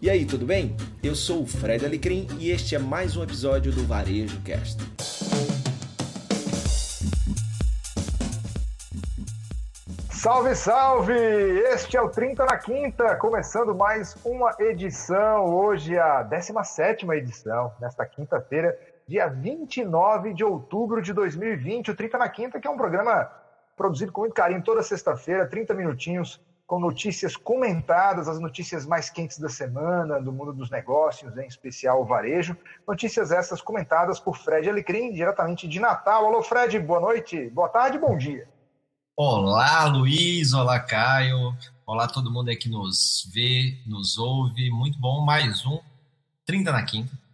E aí, tudo bem? Eu sou o Fred Alecrim e este é mais um episódio do Varejo Cast. Salve, salve! Este é o 30 na Quinta, começando mais uma edição, hoje a 17 edição, nesta quinta-feira, dia 29 de outubro de 2020, o 30 na Quinta, que é um programa produzido com muito carinho toda sexta-feira, 30 minutinhos com notícias comentadas, as notícias mais quentes da semana, do mundo dos negócios, em especial o varejo. Notícias essas comentadas por Fred Alecrim, diretamente de Natal. Alô, Fred, boa noite, boa tarde, bom dia. Olá, Luiz, olá, Caio. Olá, todo mundo aí que nos vê, nos ouve. Muito bom, mais um 30 na Quinta.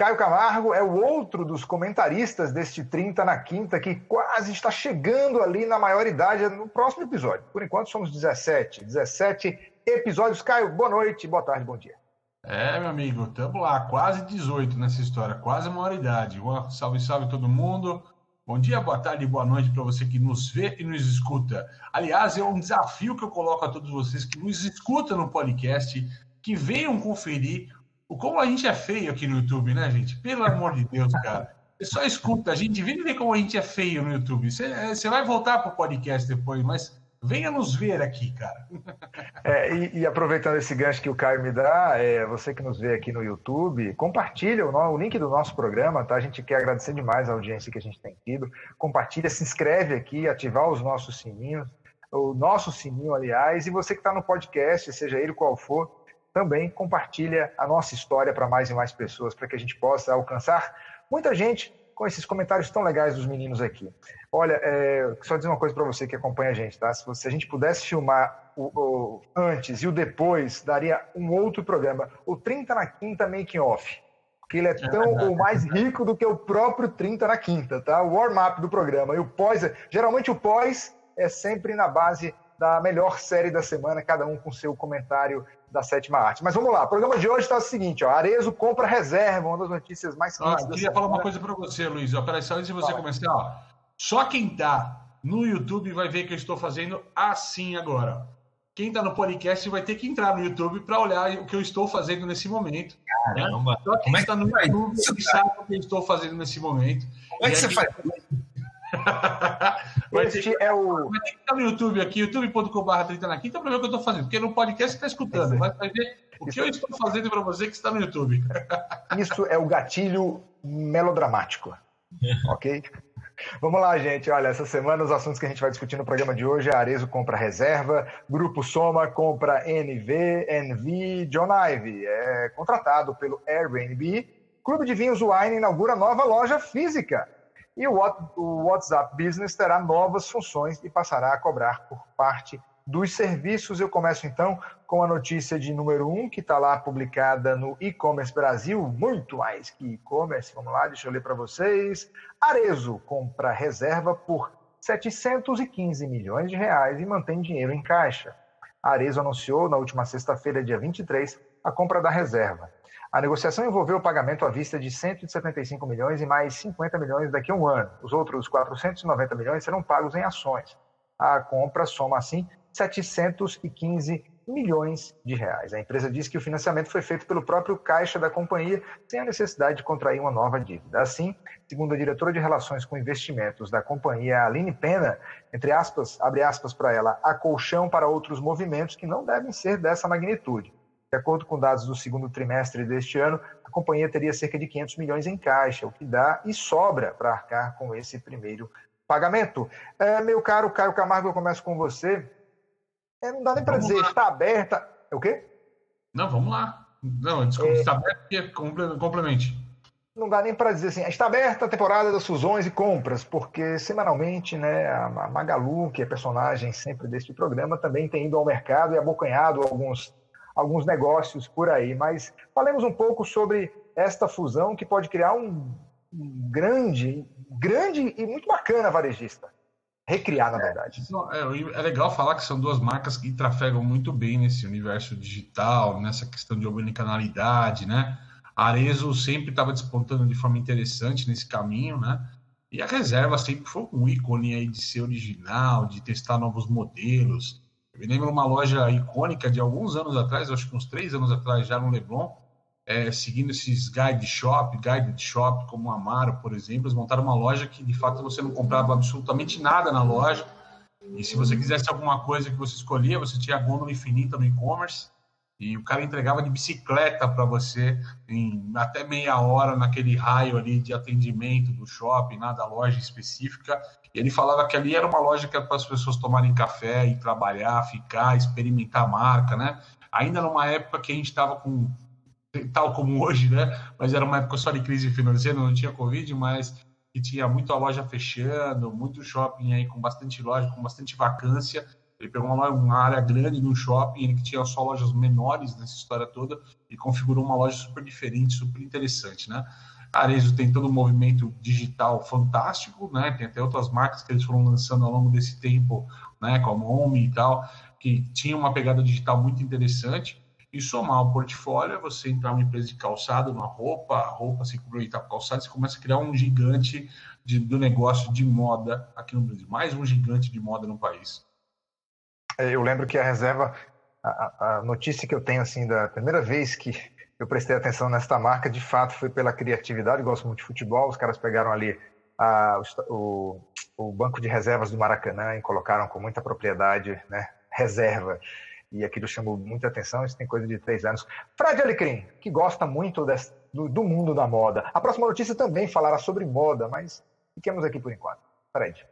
Caio Camargo é o outro dos comentaristas deste 30 na quinta, que quase está chegando ali na maioridade no próximo episódio. Por enquanto somos 17. 17 episódios. Caio, boa noite, boa tarde, bom dia. É, meu amigo, estamos lá, quase 18 nessa história, quase a maioridade. Salve, salve todo mundo. Bom dia, boa tarde, boa noite para você que nos vê e nos escuta. Aliás, é um desafio que eu coloco a todos vocês que nos escutam no podcast, que venham conferir como a gente é feio aqui no YouTube, né, gente? Pelo amor de Deus, cara. Você só escuta a gente, vem ver como a gente é feio no YouTube. Você, é, você vai voltar para o podcast depois, mas venha nos ver aqui, cara. É, e, e, aproveitando esse gancho que o Caio me dá, é, você que nos vê aqui no YouTube, compartilha o, o, link do nosso programa, tá? A gente quer agradecer demais a audiência que a gente tem tido. Compartilha, se inscreve aqui, ativar os nossos sininhos, o nosso sininho, aliás, e você que está no podcast, seja ele qual for, também compartilha a nossa história para mais e mais pessoas, para que a gente possa alcançar muita gente com esses comentários tão legais dos meninos aqui. Olha, é, só dizer uma coisa para você que acompanha a gente, tá? Se, você, se a gente pudesse filmar o, o, antes e o depois, daria um outro programa. O 30 na quinta making off. Que ele é tão ou mais rico do que o próprio 30 na quinta, tá? O warm-up do programa. E o pós, geralmente o pós é sempre na base da melhor série da semana, cada um com seu comentário da sétima arte. Mas vamos lá, o programa de hoje está o seguinte: ó, Arezo compra reserva, uma das notícias mais quentes. Ah, queria falar uma coisa para você, Luiz. Ó, peraí, só antes de você Fala. começar, ó, só quem está no YouTube vai ver que eu estou fazendo assim agora. Quem está no podcast vai ter que entrar no YouTube para olhar o que eu estou fazendo nesse momento. Né? Caramba! Né? Só quem Como está é que no YouTube sabe o que eu estou fazendo nesse momento. Como é que você faz? este é o. Vai ter que estar no YouTube aqui, youtube.com.br 30 na quinta, para ver o que eu estou fazendo. Porque no podcast você está escutando, vai ver o que eu estou fazendo para você que está no YouTube. Isso é o gatilho melodramático. ok? Vamos lá, gente. Olha, essa semana os assuntos que a gente vai discutir no programa de hoje é Arezo compra reserva, Grupo Soma compra NV, NV, John Ive é contratado pelo Airbnb, Clube de Vinhos Wine inaugura nova loja física. E o WhatsApp Business terá novas funções e passará a cobrar por parte dos serviços. Eu começo então com a notícia de número 1, um, que está lá publicada no e-commerce Brasil, muito mais que e-commerce. Vamos lá, deixa eu ler para vocês. Arezo compra reserva por 715 milhões de reais e mantém dinheiro em caixa. Arezo anunciou na última sexta-feira, dia 23, a compra da reserva. A negociação envolveu o pagamento à vista de 175 milhões e mais 50 milhões daqui a um ano. Os outros 490 milhões serão pagos em ações. A compra soma, assim, 715 milhões de reais. A empresa diz que o financiamento foi feito pelo próprio caixa da companhia, sem a necessidade de contrair uma nova dívida. Assim, segundo a diretora de Relações com Investimentos da companhia, Aline Pena, entre aspas, abre aspas para ela, há colchão para outros movimentos que não devem ser dessa magnitude. De acordo com dados do segundo trimestre deste ano, a companhia teria cerca de 500 milhões em caixa, o que dá e sobra para arcar com esse primeiro pagamento. É, meu caro Caio Camargo, eu começo com você. É, não dá nem para dizer, está aberta. É o quê? Não, vamos lá. Não, desculpa, é... está aberta porque complemente. Não dá nem para dizer assim, está aberta a temporada das fusões e compras, porque semanalmente, né, a Magalu, que é personagem sempre deste programa, também tem ido ao mercado e abocanhado alguns alguns negócios por aí. Mas falemos um pouco sobre esta fusão que pode criar um, grande, grande e muito bacana varejista. Recriar, na é, verdade. É, é, legal falar que são duas marcas que trafegam muito bem nesse universo digital, nessa questão de omnicanalidade, né? A Arezo sempre estava despontando de forma interessante nesse caminho, né? E a reserva sempre foi um ícone aí de ser original, de testar novos modelos Eu me lembro uma loja icônica de alguns anos atrás, acho que uns três anos atrás, já no Leblon, é, seguindo esses guide shop, guided shop, como Amaro, por exemplo, eles montaram uma loja que de fato você não comprava absolutamente nada na loja. E se você quisesse alguma coisa que você escolhia, você tinha a gôndola infinita no e-commerce. E o cara entregava de bicicleta para você em até meia hora naquele raio ali de atendimento do shopping, nada da loja específica. E ele falava que ali era uma loja que era para as pessoas tomarem café e trabalhar, ficar, experimentar a marca, né? Ainda numa época que a gente estava com tal como hoje, né? Mas era uma época só de crise financeira, não tinha Covid, mas que tinha muita loja fechando, muito shopping aí com bastante loja, com bastante vacância. Ele pegou uma, uma área grande no shopping, ele que tinha só lojas menores nessa história toda e configurou uma loja super diferente, super interessante, né? Arezzo tem todo um movimento digital fantástico, né? Tem até outras marcas que eles foram lançando ao longo desse tempo, né? Como Home e tal, que tinha uma pegada digital muito interessante e somar o portfólio é você entrar numa empresa de calçado, uma roupa, roupa se complementar com calçado, você começa a criar um gigante de, do negócio de moda aqui no Brasil, mais um gigante de moda no país. É, eu lembro que a reserva, a, a notícia que eu tenho assim da primeira vez que eu prestei atenção nesta marca, de fato foi pela criatividade, eu gosto muito de futebol, os caras pegaram ali a, o, o banco de reservas do Maracanã e colocaram com muita propriedade, né, reserva e aquilo chamou muita atenção, isso tem coisa de três anos. Fred Alecrim, que gosta muito do, do, mundo da moda. A próxima notícia também falará sobre moda, mas fiquemos aqui por enquanto. Fred.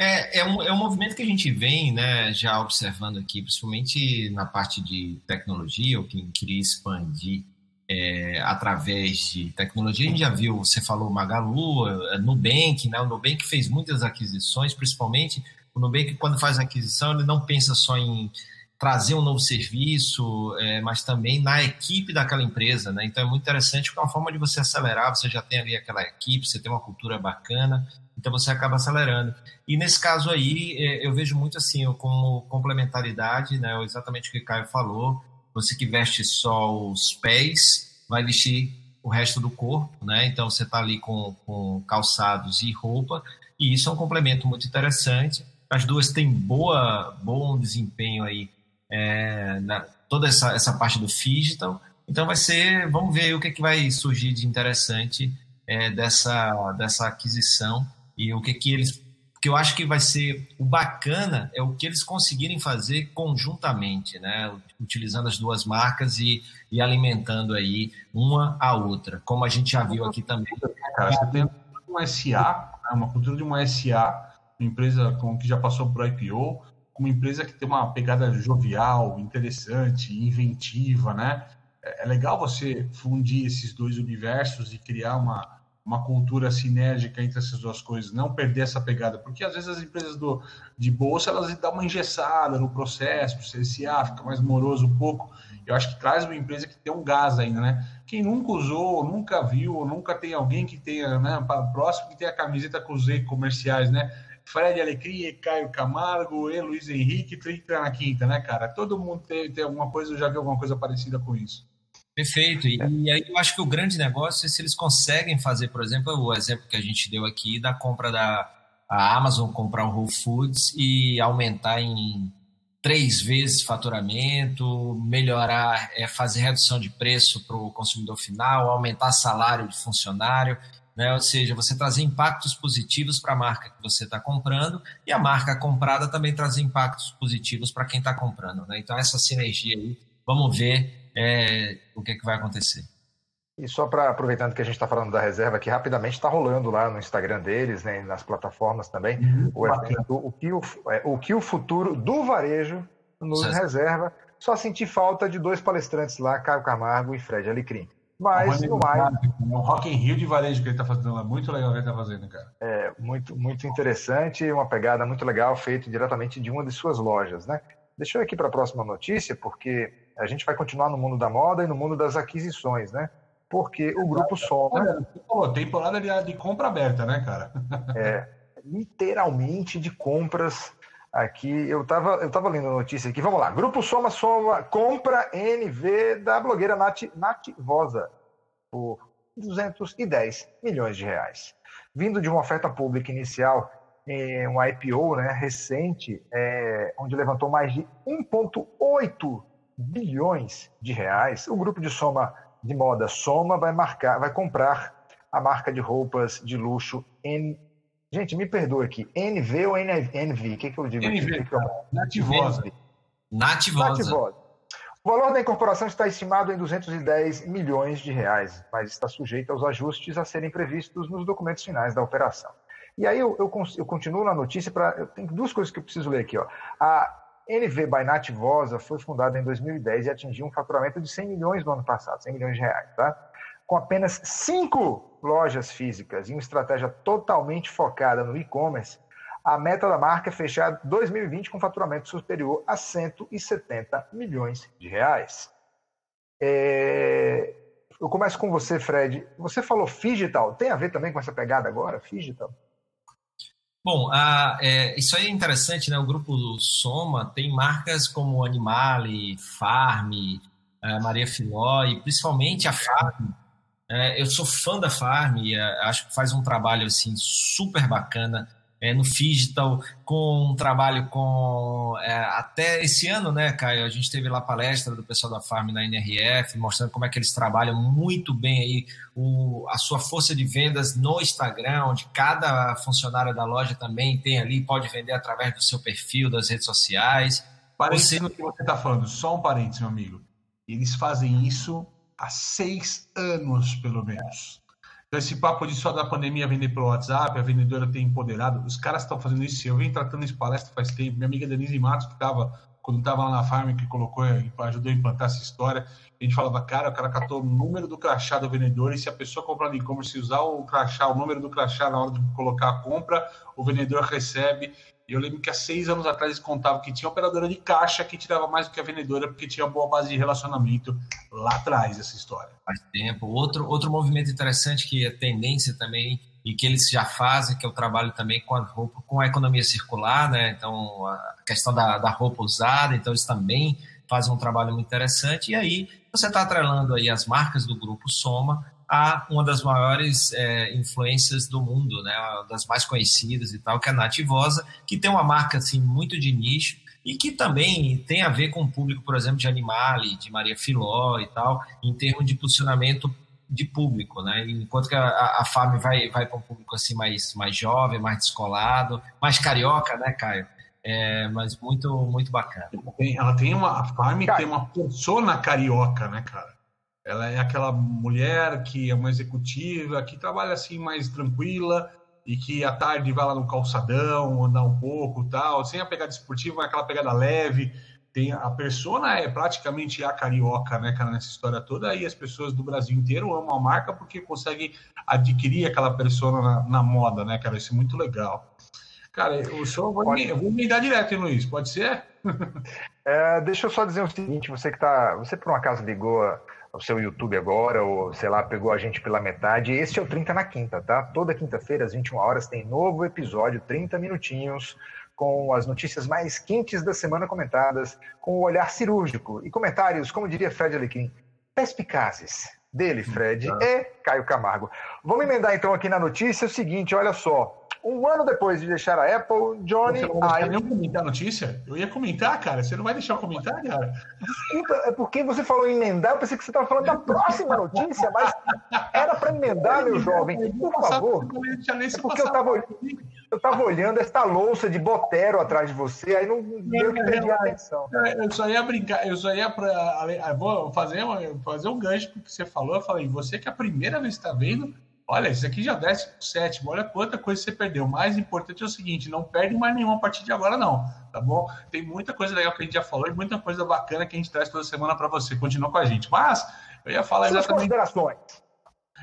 É, é, um, é um movimento que a gente vem né, já observando aqui, principalmente na parte de tecnologia, ou quem queria expandir é, através de tecnologia. A gente já viu, você falou Magalu, é, Nubank, né? o Nubank fez muitas aquisições, principalmente o Nubank, quando faz aquisição, ele não pensa só em trazer um novo serviço, é, mas também na equipe daquela empresa, né? Então é muito interessante porque é uma forma de você acelerar, você já tem ali aquela equipe, você tem uma cultura bacana, então você acaba acelerando. E nesse caso aí, é, eu vejo muito assim, como complementaridade, né? Exatamente o que o Caio falou, você que veste só os pés, vai vestir o resto do corpo, né? Então você está ali com, com calçados e roupa, e isso é um complemento muito interessante as duas têm boa, bom desempenho aí é, na toda essa, essa parte do digital. Então vai ser, vamos ver o que, é que vai surgir de interessante é, dessa, dessa aquisição e o que que eles que eu acho que vai ser o bacana é o que eles conseguirem fazer conjuntamente, né? Utilizando as duas marcas e, e alimentando aí uma a outra, como a gente já viu aqui também. Cara, você tem uma SA, né? uma cultura de uma SA uma empresa com, que já passou por IPO, uma empresa que tem uma pegada jovial, interessante, inventiva, né? É, é legal você fundir esses dois universos e criar uma, uma cultura sinérgica entre essas duas coisas, não perder essa pegada, porque às vezes as empresas do, de bolsa elas dão uma engessada no processo, o CSA fica mais moroso um pouco. Eu acho que traz uma empresa que tem um gás ainda, né? Quem nunca usou, nunca viu, nunca tem alguém que tenha, né, próximo que tenha a camiseta com os comerciais, né? Fred Alecrim, Caio Camargo, e Luiz Henrique, 30 na quinta, né, cara? Todo mundo tem, tem alguma coisa, eu já vi alguma coisa parecida com isso. Perfeito. E, é. e, aí eu acho que o grande negócio é se eles conseguem fazer, por exemplo, o exemplo que a gente deu aqui da compra da Amazon, comprar o Whole Foods e aumentar em três vezes faturamento, melhorar, é, fazer redução de preço para o consumidor final, aumentar salário de funcionário né? Ou seja, você trazer impactos positivos para a marca que você está comprando e a marca comprada também trazer impactos positivos para quem está comprando. Né? Então, essa sinergia aí, vamos ver é, o que, é que vai acontecer. E só para aproveitando que a gente está falando da reserva aqui, rapidamente está rolando lá no Instagram deles, né, nas plataformas também, uhum, o evento, o que o, é, o que o futuro do varejo nos reserva. Só senti falta de dois palestrantes lá, Caio Camargo e Fred Alecrim. Mas no mais. O Rock in Rio de varejo que ele está fazendo lá, muito legal o que ele está fazendo, cara. É, muito, muito interessante, uma pegada muito legal, feito diretamente de uma de suas lojas, né? Deixa eu ir aqui para a próxima notícia, porque a gente vai continuar no mundo da moda e no mundo das aquisições, né? Porque o grupo Soma. Pô, temporada de, de compra aberta, né, cara? É, literalmente de compras aqui. Eu estava eu tava lendo a notícia aqui. Vamos lá. Grupo Soma Soma compra NV da blogueira Nath, Nath Vosa por 210 milhões de reais. Vindo de uma oferta pública inicial é, um IPO né, recente, é, onde levantou mais de 1,8 bilhões de reais. O grupo de soma de moda Soma vai marcar, vai comprar a marca de roupas de luxo N. Gente, me perdoa aqui. NV ou NV? O que, que eu digo? NV. Nativosa. Nativosa. Nativosa. O valor da incorporação está estimado em 210 milhões de reais, mas está sujeito aos ajustes a serem previstos nos documentos finais da operação. E aí eu, eu, eu continuo na notícia para. Tem duas coisas que eu preciso ler aqui. Ó. A NV by Nativosa foi fundada em 2010 e atingiu um faturamento de 100 milhões no ano passado, 100 milhões de reais, tá? Com apenas cinco lojas físicas e uma estratégia totalmente focada no e-commerce, a meta da marca é fechar 2020 com faturamento superior a 170 milhões de reais. É... Eu começo com você, Fred. Você falou Figital. Tem a ver também com essa pegada agora, Figital? Bom, a, é, isso aí é interessante, né? O grupo Soma tem marcas como Animale, Farm, Maria Filó e principalmente a Farm. É, eu sou fã da Farm, é, acho que faz um trabalho assim super bacana é, no Digital, com um trabalho com. É, até esse ano, né, Caio? A gente teve lá palestra do pessoal da Farm na NRF, mostrando como é que eles trabalham muito bem aí o, a sua força de vendas no Instagram, onde cada funcionário da loja também tem ali, pode vender através do seu perfil, das redes sociais. Parecido você... que você está falando, só um parênteses, meu amigo. Eles fazem isso há seis anos, pelo menos. Então, esse papo de só da pandemia vender pelo WhatsApp, a vendedora ter empoderado, os caras estão fazendo isso. Eu venho tratando isso palestra faz tempo. Minha amiga Denise Matos, que estava, quando estava lá na Farm, que colocou, ajudou a implantar essa história, a gente falava, cara, o cara catou o número do crachá do vendedor e se a pessoa comprar no e-commerce usar o crachá, o número do crachá na hora de colocar a compra, o vendedor recebe. Eu lembro que há seis anos atrás eles contavam que tinha operadora de caixa que tirava mais do que a vendedora, porque tinha boa base de relacionamento lá atrás, essa história. Faz tempo. Outro, outro movimento interessante que é tendência também, e que eles já fazem, que é o trabalho também com a roupa, com a economia circular, né? Então, a questão da, da roupa usada, então eles também fazem um trabalho muito interessante. E aí, você está atrelando aí as marcas do grupo Soma a uma das maiores é, influências do mundo, né, uma das mais conhecidas e tal, que é a Nativosa, que tem uma marca assim muito de nicho e que também tem a ver com o público, por exemplo, de Animale, de Maria Filó e tal, em termos de posicionamento de público, né? Enquanto que a, a FAM vai, vai para um público assim mais, mais jovem, mais descolado, mais carioca, né, Caio? É, mas muito, muito bacana. Ela tem uma, a Farm tem uma persona carioca, né, cara? Ela é aquela mulher que é uma executiva, que trabalha assim mais tranquila e que à tarde vai lá no calçadão, andar um pouco tal, sem a pegada esportiva, aquela pegada leve. Tem, a persona é praticamente a carioca, né, cara, nessa história toda, e as pessoas do Brasil inteiro amam a marca porque conseguem adquirir aquela persona na, na moda, né, cara? Isso é muito legal. Cara, eu, só vou, Pode... eu vou me dar direto, hein, Luiz? Pode ser? é, deixa eu só dizer o seguinte: você que tá. Você por um acaso ligou o seu YouTube agora, ou sei lá, pegou a gente pela metade. Este é o 30 na Quinta, tá? Toda quinta-feira, às 21 horas, tem novo episódio, 30 minutinhos, com as notícias mais quentes da semana comentadas, com o olhar cirúrgico e comentários, como diria Fred Alecrim, perspicazes dele, Fred, e Caio Camargo. Vamos emendar então aqui na notícia o seguinte: olha só. Um ano depois de deixar a Apple, Johnny. Você não vai nem comentar a notícia? Eu ia comentar, cara. Você não vai deixar eu comentar, cara? Desculpa, é porque você falou em emendar. Eu pensei que você estava falando da próxima notícia, mas era para emendar, meu jovem. Por favor. É porque eu estava eu estava olhando essa louça de botero atrás de você, aí não deu que perder a atenção. Eu só ia brincar, eu só ia para. Vou fazer, fazer um gancho que você falou. Eu falei, você que é a primeira vez que está vendo, Olha, isso aqui já desce pro sétimo. Olha quanta coisa você perdeu. O mais importante é o seguinte: não perde mais nenhuma a partir de agora, não. Tá bom? Tem muita coisa legal que a gente já falou e muita coisa bacana que a gente traz toda semana para você. Continua com a gente. Mas eu ia falar Suas exatamente. considerações.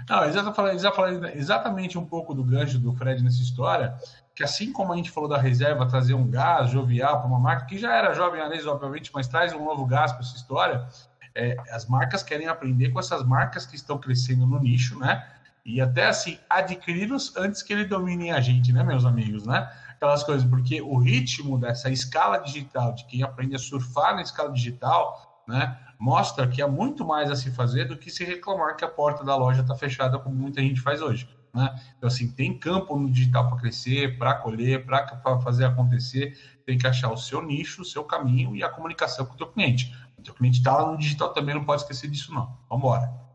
Não, exatamente, exatamente um pouco do gancho do Fred nessa história, que assim como a gente falou da reserva trazer um gás jovial para uma marca que já era jovem anês, obviamente, mas traz um novo gás para essa história, é, as marcas querem aprender com essas marcas que estão crescendo no nicho, né? E até assim adquiri-los antes que ele domine a gente, né, meus amigos, né? Aquelas coisas, porque o ritmo dessa escala digital, de quem aprende a surfar na escala digital, né, mostra que há muito mais a se fazer do que se reclamar que a porta da loja está fechada, como muita gente faz hoje. Né? Então, assim, tem campo no digital para crescer, para colher, para fazer acontecer. Tem que achar o seu nicho, o seu caminho e a comunicação com o teu cliente. O teu cliente está lá no digital também, não pode esquecer disso, não. Vamos embora.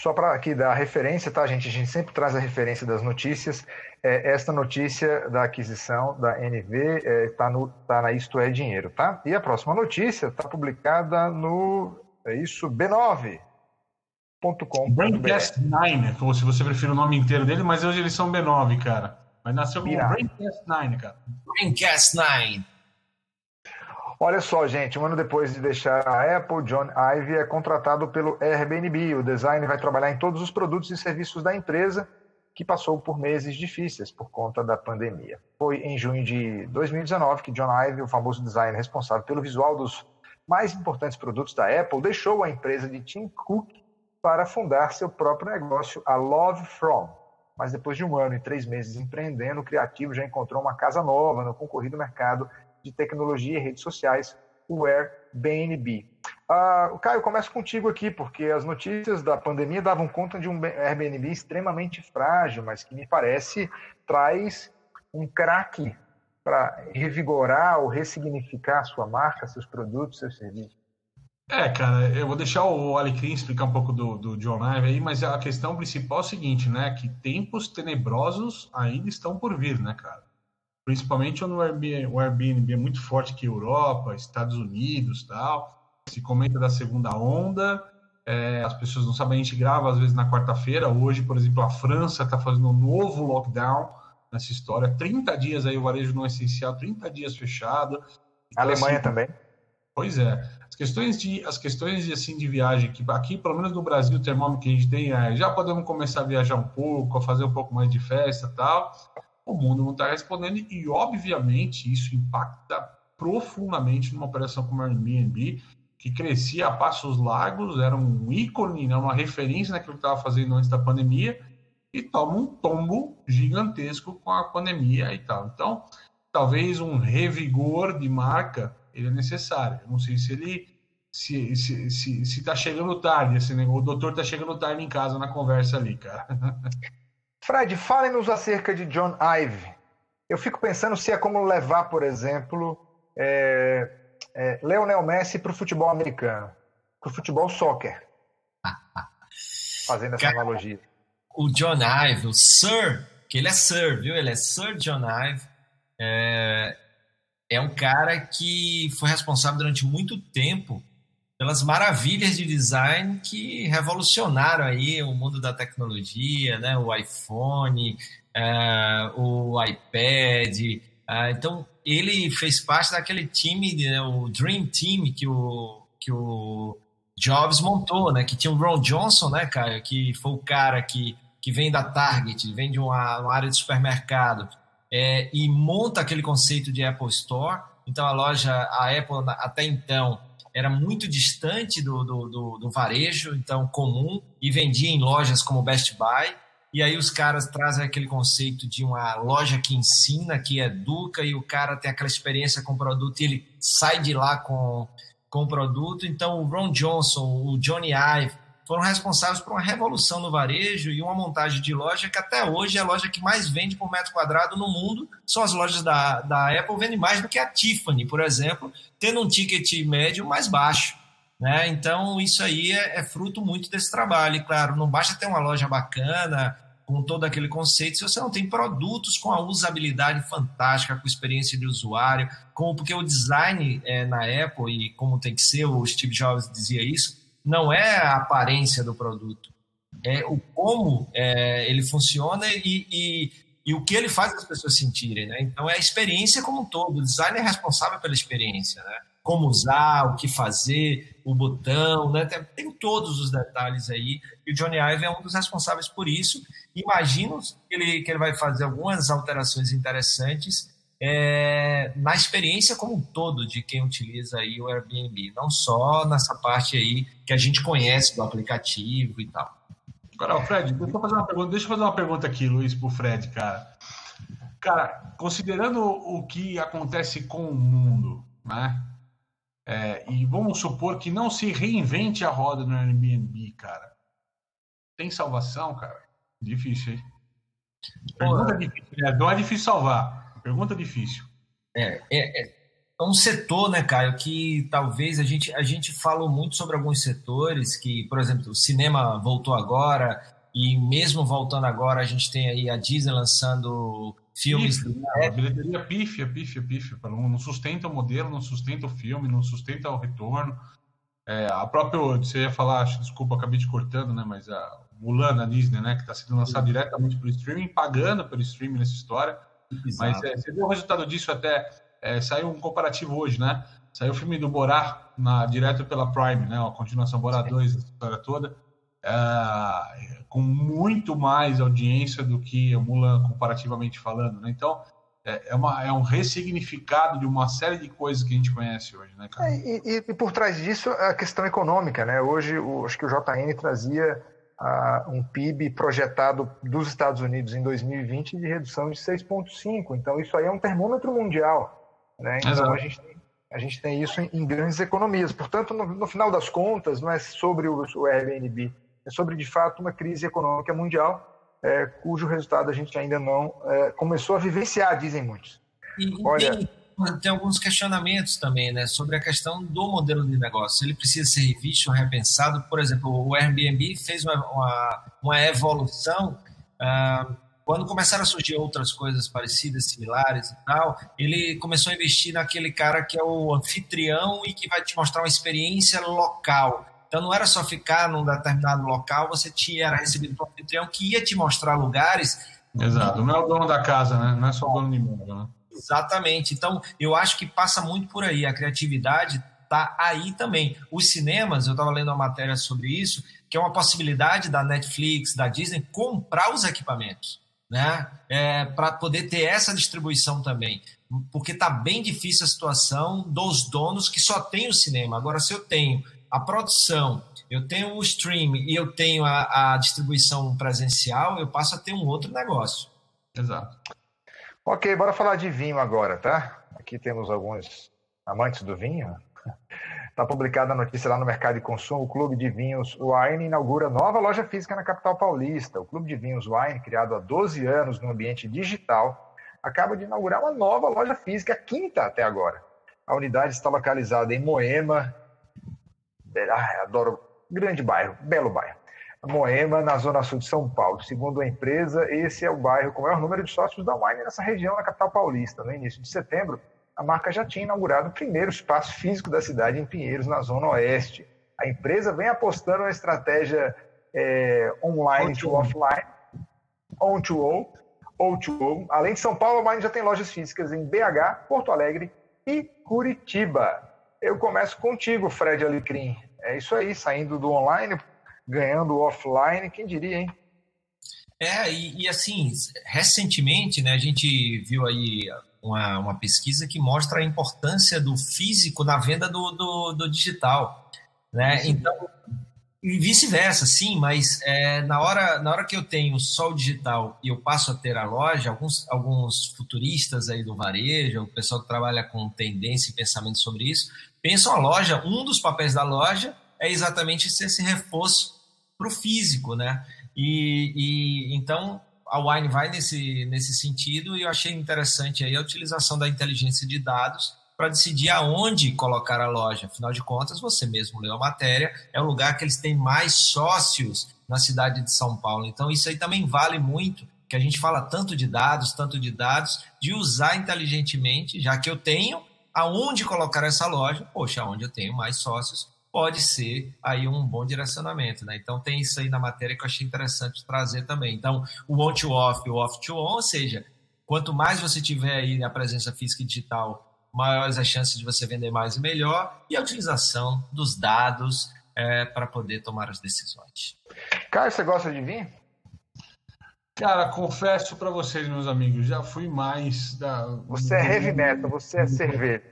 Só para aqui dar a referência, tá, gente? A gente sempre traz a referência das notícias. É, esta notícia da aquisição da NV está é, tá tá na Isto é Dinheiro, tá? E a próxima notícia está publicada no é isso, B9.com. Braincast 9, né? como se você prefere o nome inteiro dele, mas hoje eles são B9, cara. Mas nasceu como Braincast 9, cara. Braincast 9. Olha só, gente, um ano depois de deixar a Apple, John Ive é contratado pelo Airbnb. O design vai trabalhar em todos os produtos e serviços da empresa, que passou por meses difíceis por conta da pandemia. Foi em junho de 2019 que John Ive, o famoso designer responsável pelo visual dos mais importantes produtos da Apple, deixou a empresa de Tim Cook para fundar seu próprio negócio, a Love From. Mas depois de um ano e três meses empreendendo, o criativo já encontrou uma casa nova no concorrido mercado de tecnologia e redes sociais, o Airbnb. Ah, Caio, começo contigo aqui, porque as notícias da pandemia davam conta de um Airbnb extremamente frágil, mas que me parece traz um craque para revigorar ou ressignificar a sua marca, seus produtos, seus serviços. É, cara, eu vou deixar o Alecrim explicar um pouco do, do John Ive aí, mas a questão principal é o seguinte, né? Que tempos tenebrosos ainda estão por vir, né, cara? Principalmente no Airbnb, o Airbnb é muito forte aqui Europa, Estados Unidos, tal. Se comenta da segunda onda, é, as pessoas não sabem, a gente grava às vezes na quarta-feira. Hoje, por exemplo, a França está fazendo um novo lockdown nessa história. 30 dias aí o varejo não essencial, 30 dias fechado. Então, Alemanha assim, também. Pois é. As questões de as questões de assim de viagem que aqui, pelo menos no Brasil, o termômetro que a gente tem é, já podemos começar a viajar um pouco, a fazer um pouco mais de festa, tal o mundo não está respondendo e, obviamente, isso impacta profundamente numa operação como a Airbnb, que crescia a passos largos, era um ícone, né, uma referência naquilo que estava fazendo antes da pandemia, e toma um tombo gigantesco com a pandemia e tal. Então, talvez um revigor de marca ele é necessário. Eu não sei se ele se se, se, se tá chegando tarde, esse negócio, o doutor está chegando tarde em casa na conversa ali, cara. Fred, fale-nos acerca de John Ive. Eu fico pensando se é como levar, por exemplo, é, é, Leonel Messi para o futebol americano, para o futebol soccer. Fazendo essa Cara, analogia. O John Ive, o Sir, que ele é Sir, viu? Ele é Sir John Ive. É, é um cara que foi responsável durante muito tempo pelas maravilhas de design que revolucionaram aí o mundo da tecnologia, né? O iPhone, uh, o iPad. Uh, então ele fez parte daquele time, né, o Dream Team que o que o Jobs montou, né? Que tinha o Ron Johnson, né, cara? Que foi o cara que que vem da Target, vem de uma, uma área de supermercado é, e monta aquele conceito de Apple Store. Então a loja, a Apple até então era muito distante do, do, do, do, varejo, então comum, e vendia em lojas como Best Buy. E aí os caras trazem aquele conceito de uma loja que ensina, que educa, e o cara tem aquela experiência com o produto e ele sai de lá com, com o produto. Então o Ron Johnson, o Johnny Ive, foram responsáveis por uma revolução no varejo e uma montagem de loja que até hoje é a loja que mais vende por metro quadrado no mundo. São as lojas da, da Apple vendem mais do que a Tiffany, por exemplo, tendo um ticket médio mais baixo. Né? Então, isso aí é, é fruto muito desse trabalho. E, claro, não basta ter uma loja bacana, com todo aquele conceito, se você não tem produtos com a usabilidade fantástica, com experiência de usuário, com, porque o design é, na Apple, e como tem que ser, o Steve Jobs dizia isso, não é a aparência do produto, é o como é, ele funciona e, e, e, o que ele faz as pessoas sentirem. Né? Então, é a experiência como um todo. O design é responsável pela experiência. Né? Como usar, o que fazer, o botão, né? tem, tem, todos os detalhes aí. E o Johnny Ive é um dos responsáveis por isso. Imagino que ele, que ele vai fazer algumas alterações interessantes é, na experiência como um todo de quem utiliza aí o Airbnb, não só nessa parte aí que a gente conhece do aplicativo e tal. Agora, Fred, deixa eu fazer uma pergunta, deixa eu fazer uma pergunta aqui, Luiz, para o Fred, cara. Cara, considerando o que acontece com o mundo, né? É, e vamos supor que não se reinvente a roda no Airbnb, cara. Tem salvação, cara? Difícil, hein? Pergunta Pô, difícil, né? Não é difícil salvar. Pergunta difícil. É, é, é, um setor, né, Caio, que talvez a gente, a gente falou muito sobre alguns setores que, por exemplo, o cinema voltou agora, e mesmo voltando agora, a gente tem aí a Disney lançando filmes. Pífia, a bilheteria pífia, pífia, pífia. Não sustenta o modelo, não sustenta o filme, não sustenta o retorno. É, a própria, você ia falar, desculpa, acabei de cortando, né, mas a Mulan da Disney, né, que está sendo lançado diretamente pelo streaming, pagando pelo streaming nessa história. Exato. Mas é, você viu o resultado disso até é, saiu um comparativo hoje, né? Saiu o filme do Borá na, direto pela Prime, né? A continuação Borá 2, a história toda. É, com muito mais audiência do que o Mulan, comparativamente falando, né? Então, é, é, uma, é um ressignificado de uma série de coisas que a gente conhece hoje, né, cara? É, e, e, e, por trás disso, a questão econômica, né? Hoje, o, acho que o JN trazia uh, um PIB projetado dos Estados Unidos em 2020 de redução de 6,5. Então, isso aí é um termômetro mundial. Né? Então, a gente, tem, a gente tem isso em, em grandes economias. Portanto, no, no, final das contas, não é sobre o, o Airbnb, é sobre, de fato, uma crise econômica mundial, é, cujo resultado a gente ainda não é, começou a vivenciar, dizem muitos. E, Olha, tem, tem, alguns questionamentos também né, sobre a questão do modelo de negócio. Ele precisa ser revisto, repensado. Por exemplo, o Airbnb fez uma, uma, uma evolução. Uh, quando começaram a surgir outras coisas parecidas, similares e tal, ele começou a investir naquele cara que é o anfitrião e que vai te mostrar uma experiência local. Então não era só ficar num determinado local, você tinha, era recebido um anfitrião que ia te mostrar lugares. Exato, não é o dono da casa, né? Não é só o dono de mundo, né? Exatamente. Então, eu acho que passa muito por aí. A criatividade está aí também. Os cinemas, eu estava lendo uma matéria sobre isso, que é uma possibilidade da Netflix, da Disney, comprar os equipamentos né? É, para poder ter essa distribuição também. Porque está bem difícil a situação dos donos que só tem o cinema. Agora, se eu tenho a produção, eu tenho o stream e eu tenho a, a distribuição presencial, eu passo a ter um outro negócio. Exato. Ok, bora falar de vinho agora, tá? Aqui temos alguns amantes do vinho. Está publicada a notícia lá no Mercado de Consumo. O Clube de Vinhos Wine inaugura nova loja física na capital paulista. O Clube de Vinhos Wine, criado há 12 anos no ambiente digital, acaba de inaugurar uma nova loja física, a quinta até agora. A unidade está localizada em Moema. Ah, adoro. Grande bairro, belo bairro. Moema, na zona sul de São Paulo. Segundo a empresa, esse é o bairro com o maior número de sócios da Wine nessa região, na capital paulista. No início de setembro, a marca já tinha inaugurado o primeiro espaço físico da cidade em Pinheiros, na Zona Oeste. A empresa vem apostando na estratégia é, online to offline, on to o, o to o. Além de São Paulo, a Mine já tem lojas físicas em BH, Porto Alegre e Curitiba. Eu começo contigo, Fred Alecrim. É isso aí, saindo do online, ganhando offline, quem diria, hein? É, e, e, assim, recentemente, né, a gente viu aí uma, uma pesquisa que mostra a importância do físico na venda do, do, do digital. Né? Então, e vice-versa, sim, mas é, na, hora, na hora que eu tenho só o digital e eu passo a ter a loja, alguns, alguns futuristas aí do varejo, o pessoal que trabalha com tendência e pensamento sobre isso, pensam a loja, um dos papéis da loja é exatamente ser esse reforço para o físico, né? E, e então a Wine vai nesse, nesse sentido e eu achei interessante aí a utilização da inteligência de dados para decidir aonde colocar a loja. Afinal de contas, você mesmo leu a matéria, é o lugar que eles têm mais sócios na cidade de São Paulo. Então, isso aí também vale muito, que a gente fala tanto de dados, tanto de dados, de usar inteligentemente, já que eu tenho aonde colocar essa loja, poxa, onde eu tenho mais sócios, pode ser aí um bom direcionamento, né? Então tem isso aí na matéria que eu achei interessante trazer também. Então, o on to off e o off to on, ou seja, quanto mais você tiver aí a presença física e digital, maiores as chances de você vender mais e melhor, e a utilização dos dados é, para poder tomar as decisões. Caio, você gosta de vinho? Cara, confesso para vocês, meus amigos, já fui mais da. Você é heavy metal, você é cerveja.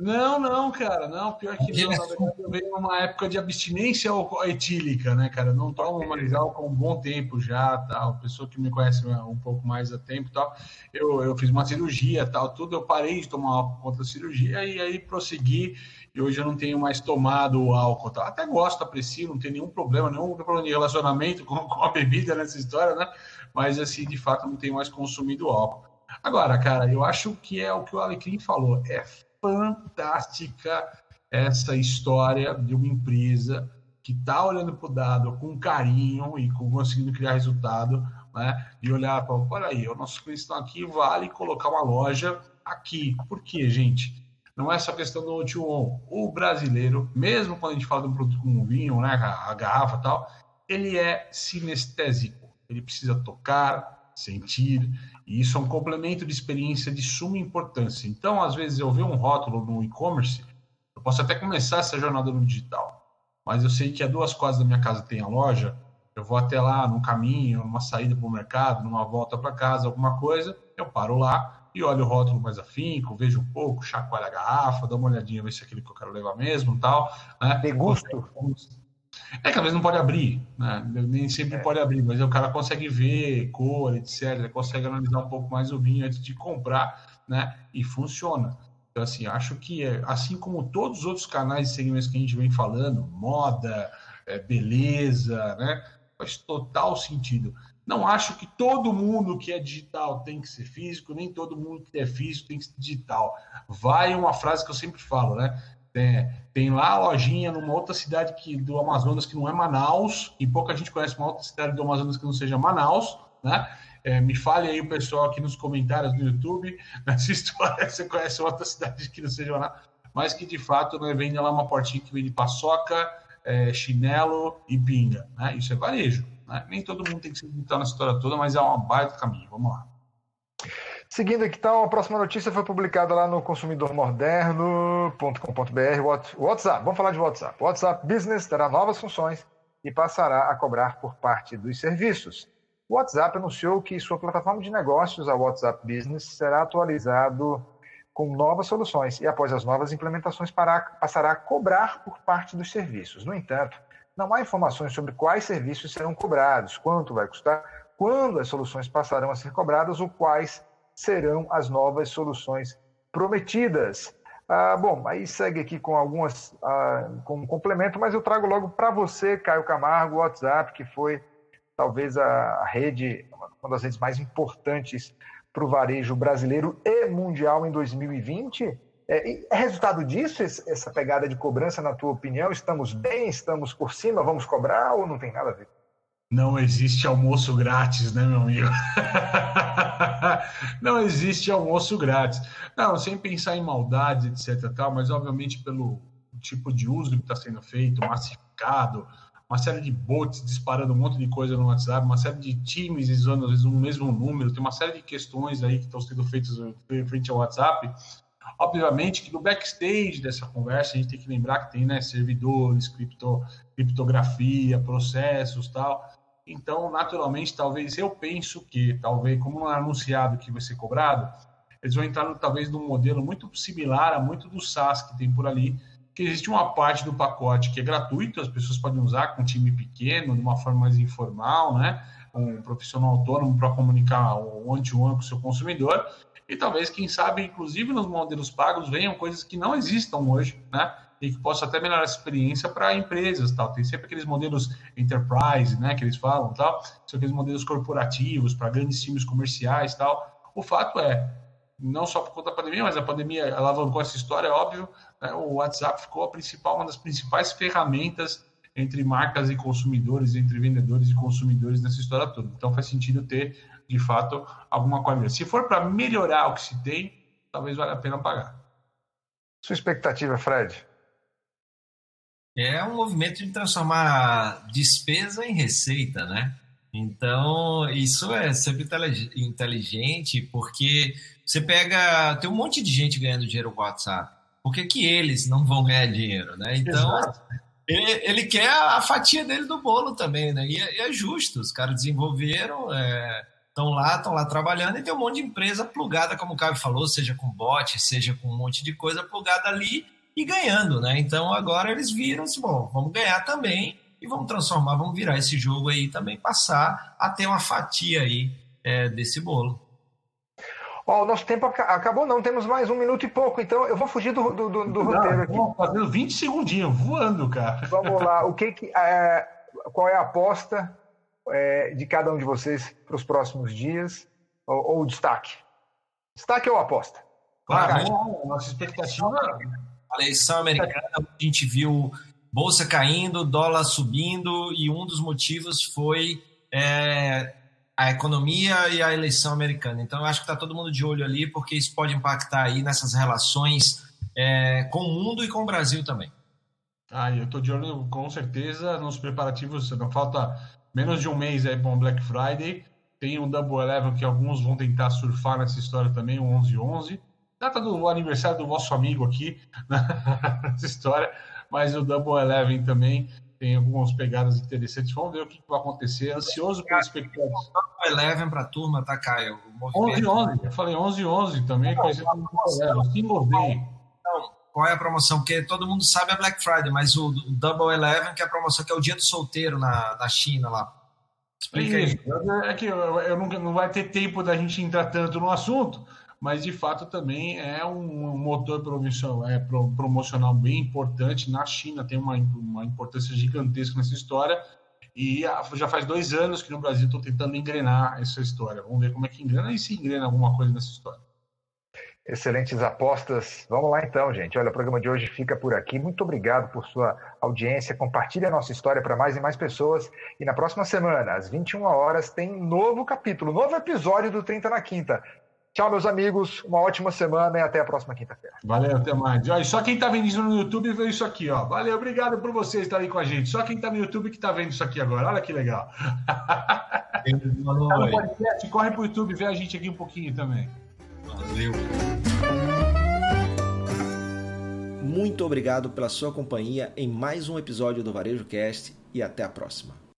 Não, não, cara, não, pior que não. Verdade, eu venho numa época de abstinência etílica, né, cara? Eu não tomo mais álcool há um bom tempo já, tal. Pessoa que me conhece um pouco mais há tempo tal. Eu, eu fiz uma cirurgia, tal, tudo. Eu parei de tomar álcool contra a cirurgia e aí prossegui. E hoje eu não tenho mais tomado o álcool, tal. Até gosto, aprecio, não tem nenhum problema, nenhum problema de relacionamento com, com a bebida nessa história, né? Mas, assim, de fato, não tenho mais consumido álcool. Agora, cara, eu acho que é o que o Alecrim falou. É fantástica essa história de uma empresa que está olhando para o dado com carinho e conseguindo criar resultado, né? E olhar para, olha aí, os nossos clientes estão aqui, vale colocar uma loja aqui. Por quê, gente? Não é só questão do o on O brasileiro, mesmo quando a gente fala de um produto como vinho, né, a garrafa tal, ele é sinestésico. Ele precisa tocar, sentir, e isso é um complemento de experiência de suma importância. Então, às vezes, eu ver um rótulo no e-commerce, eu posso até começar essa jornada no digital, mas eu sei que a duas quadras da minha casa tem a loja, eu vou até lá no caminho, numa saída para o mercado, numa volta para casa, alguma coisa, eu paro lá e olho o rótulo mais afinco, vejo um pouco, chacoalho a garrafa, dou uma olhadinha, ver se é aquele que eu quero levar mesmo tal. Né? Degusto. É que às vezes não pode abrir, né? Nem sempre é. pode abrir, mas o cara consegue ver cor, etc. Consegue analisar um pouco mais o vinho antes de comprar, né? E funciona. Então, assim, acho que é, assim como todos os outros canais e segmentos que a gente vem falando, moda, é, beleza, né? Faz total sentido. Não acho que todo mundo que é digital tem que ser físico, nem todo mundo que é físico tem que ser digital. Vai uma frase que eu sempre falo, né? É, tem lá a lojinha numa outra cidade que, do Amazonas que não é Manaus, e pouca gente conhece uma outra cidade do Amazonas que não seja Manaus, né? É, me fale aí o pessoal aqui nos comentários do YouTube, nessa história, você conhece outra cidade que não seja Manaus, mas que de fato né, vende lá uma portinha que vende paçoca, é, chinelo e pinga, né? Isso é varejo, né? Nem todo mundo tem que se visitar na história toda, mas é uma baita caminho, vamos lá. Seguindo aqui, então, a próxima notícia foi publicada lá no consumidormoderno.com.br, WhatsApp. Vamos falar de WhatsApp. WhatsApp Business terá novas funções e passará a cobrar por parte dos serviços. O WhatsApp anunciou que sua plataforma de negócios, a WhatsApp Business, será atualizado com novas soluções e, após as novas implementações, passará a cobrar por parte dos serviços. No entanto, não há informações sobre quais serviços serão cobrados, quanto vai custar, quando as soluções passarão a ser cobradas ou quais serão as novas soluções prometidas. Ah, bom, aí segue aqui com algumas, ah, com um complemento, mas eu trago logo para você, Caio Camargo, o WhatsApp, que foi talvez a rede, uma das redes mais importantes para o varejo brasileiro e mundial em 2020. É, é resultado disso, essa pegada de cobrança, na tua opinião? Estamos bem? Estamos por cima? Vamos cobrar ou não tem nada a ver? Não existe almoço grátis, né, meu amigo? não existe almoço grátis. Não, sem pensar em maldade, etc. Tal, mas obviamente pelo tipo de uso que está sendo feito, massificado, uma série de bots disparando um monte de coisa no WhatsApp, uma série de times usando às vezes um mesmo número, tem uma série de questões aí que estão sendo feitas frente ao WhatsApp. Obviamente que no backstage dessa conversa a gente tem que lembrar que tem né, servidores, cripto, criptografia, processos tal. Então, naturalmente, talvez eu penso que, talvez, como não é anunciado que vai ser cobrado, eles vão entrar talvez num modelo muito similar a muito do SaaS que tem por ali, que existe uma parte do pacote que é gratuito, as pessoas podem usar com um time pequeno, de uma forma mais informal, né? Um profissional autônomo para comunicar o one-to-one com o seu consumidor. E talvez, quem sabe, inclusive nos modelos pagos, venham coisas que não existam hoje, né? E que possa até melhorar a experiência para empresas, tal. Tem sempre aqueles modelos enterprise, né, que eles falam, tal. São aqueles modelos corporativos para grandes times comerciais, tal. O fato é, não só por conta da pandemia, mas a pandemia alavancou essa história, é óbvio. Né, o WhatsApp ficou a principal, uma das principais ferramentas entre marcas e consumidores, entre vendedores e consumidores nessa história toda. Então faz sentido ter, de fato, alguma qualidade. Se for para melhorar o que se tem, talvez valha a pena pagar. Sua expectativa, Fred? É um movimento de transformar despesa em receita, né? Então, isso é sempre inteligente, porque você pega. Tem um monte de gente ganhando dinheiro com o WhatsApp. Por que, que eles não vão ganhar dinheiro, né? Então, ele, ele, quer a fatia dele do bolo também, né? E é, é justo. Os caras desenvolveram, estão estão lá, estão lá trabalhando e tem um monte de empresa plugada, como o Caio falou, seja com bot, seja com um monte de coisa plugada ali e ganhando, né? Então agora eles viram assim, bom, vamos ganhar também e vamos transformar, vamos virar esse jogo aí também, passar a ter uma fatia aí é, desse bolo. Ó, o nosso tempo acabou, não, temos mais um minuto e pouco, então eu vou fugir do, do, do, do não, roteiro aqui. Fazendo 20 segundinhos, voando, cara. Vamos lá, o que, que é, qual é a aposta é, de cada um de vocês para os próximos dias? Ou, ou destaque? Destaque ou aposta? Claro, a nossa expectativa. A eleição americana, a gente viu bolsa caindo, dólar subindo, e um dos motivos foi é, a economia e a eleição americana. Então, eu acho que está todo mundo de olho ali, porque isso pode impactar aí nessas relações é, com o mundo e com o Brasil também. Ah, eu estou de olho com certeza nos preparativos. Não falta menos de um mês aí para um Black Friday. Tem um Double Eleven que alguns vão tentar surfar nessa história também, o 11-11. Data do aniversário do vosso amigo aqui nessa história, mas o Double Eleven também tem algumas pegadas interessantes. Vamos ver o que vai acontecer. Ansioso pela expectativa. Double Eleven para a turma, tá, Caio? 11-11. Eu falei 11-11 também, conhecido como Double Eleven. Single Day. Então, qual é a promoção? Porque todo mundo sabe a Black Friday, mas o, Double Eleven, que é a promoção, que é o dia do solteiro na, na China lá. Explica aí. É que eu, eu nunca, não vai ter tempo da gente entrar tanto no assunto, mas de fato também é um motor promocional, é, promocional bem importante. Na China tem uma, uma importância gigantesca nessa história. E já faz dois anos que no Brasil estou tentando engrenar essa história. Vamos ver como é que engrena e se engrena alguma coisa nessa história. Excelentes apostas. Vamos lá então, gente. Olha, o programa de hoje fica por aqui. Muito obrigado por sua audiência. Compartilhe a nossa história para mais e mais pessoas. E na próxima semana, às 21 horas, tem um novo capítulo, novo episódio do 30 na Quinta. Tchau, meus amigos. Uma ótima semana e até a próxima quinta-feira. Valeu, até mais. Olha, só quem está vendo isso no YouTube vê isso aqui, ó. Valeu, obrigado por vocês estarem com a gente. Só quem está no YouTube que está vendo isso aqui agora. Olha que legal. Tá no podcast, corre pro YouTube, vê a gente aqui um pouquinho também. Valeu. Muito obrigado pela sua companhia em mais um episódio do Varejo Cast e até a próxima.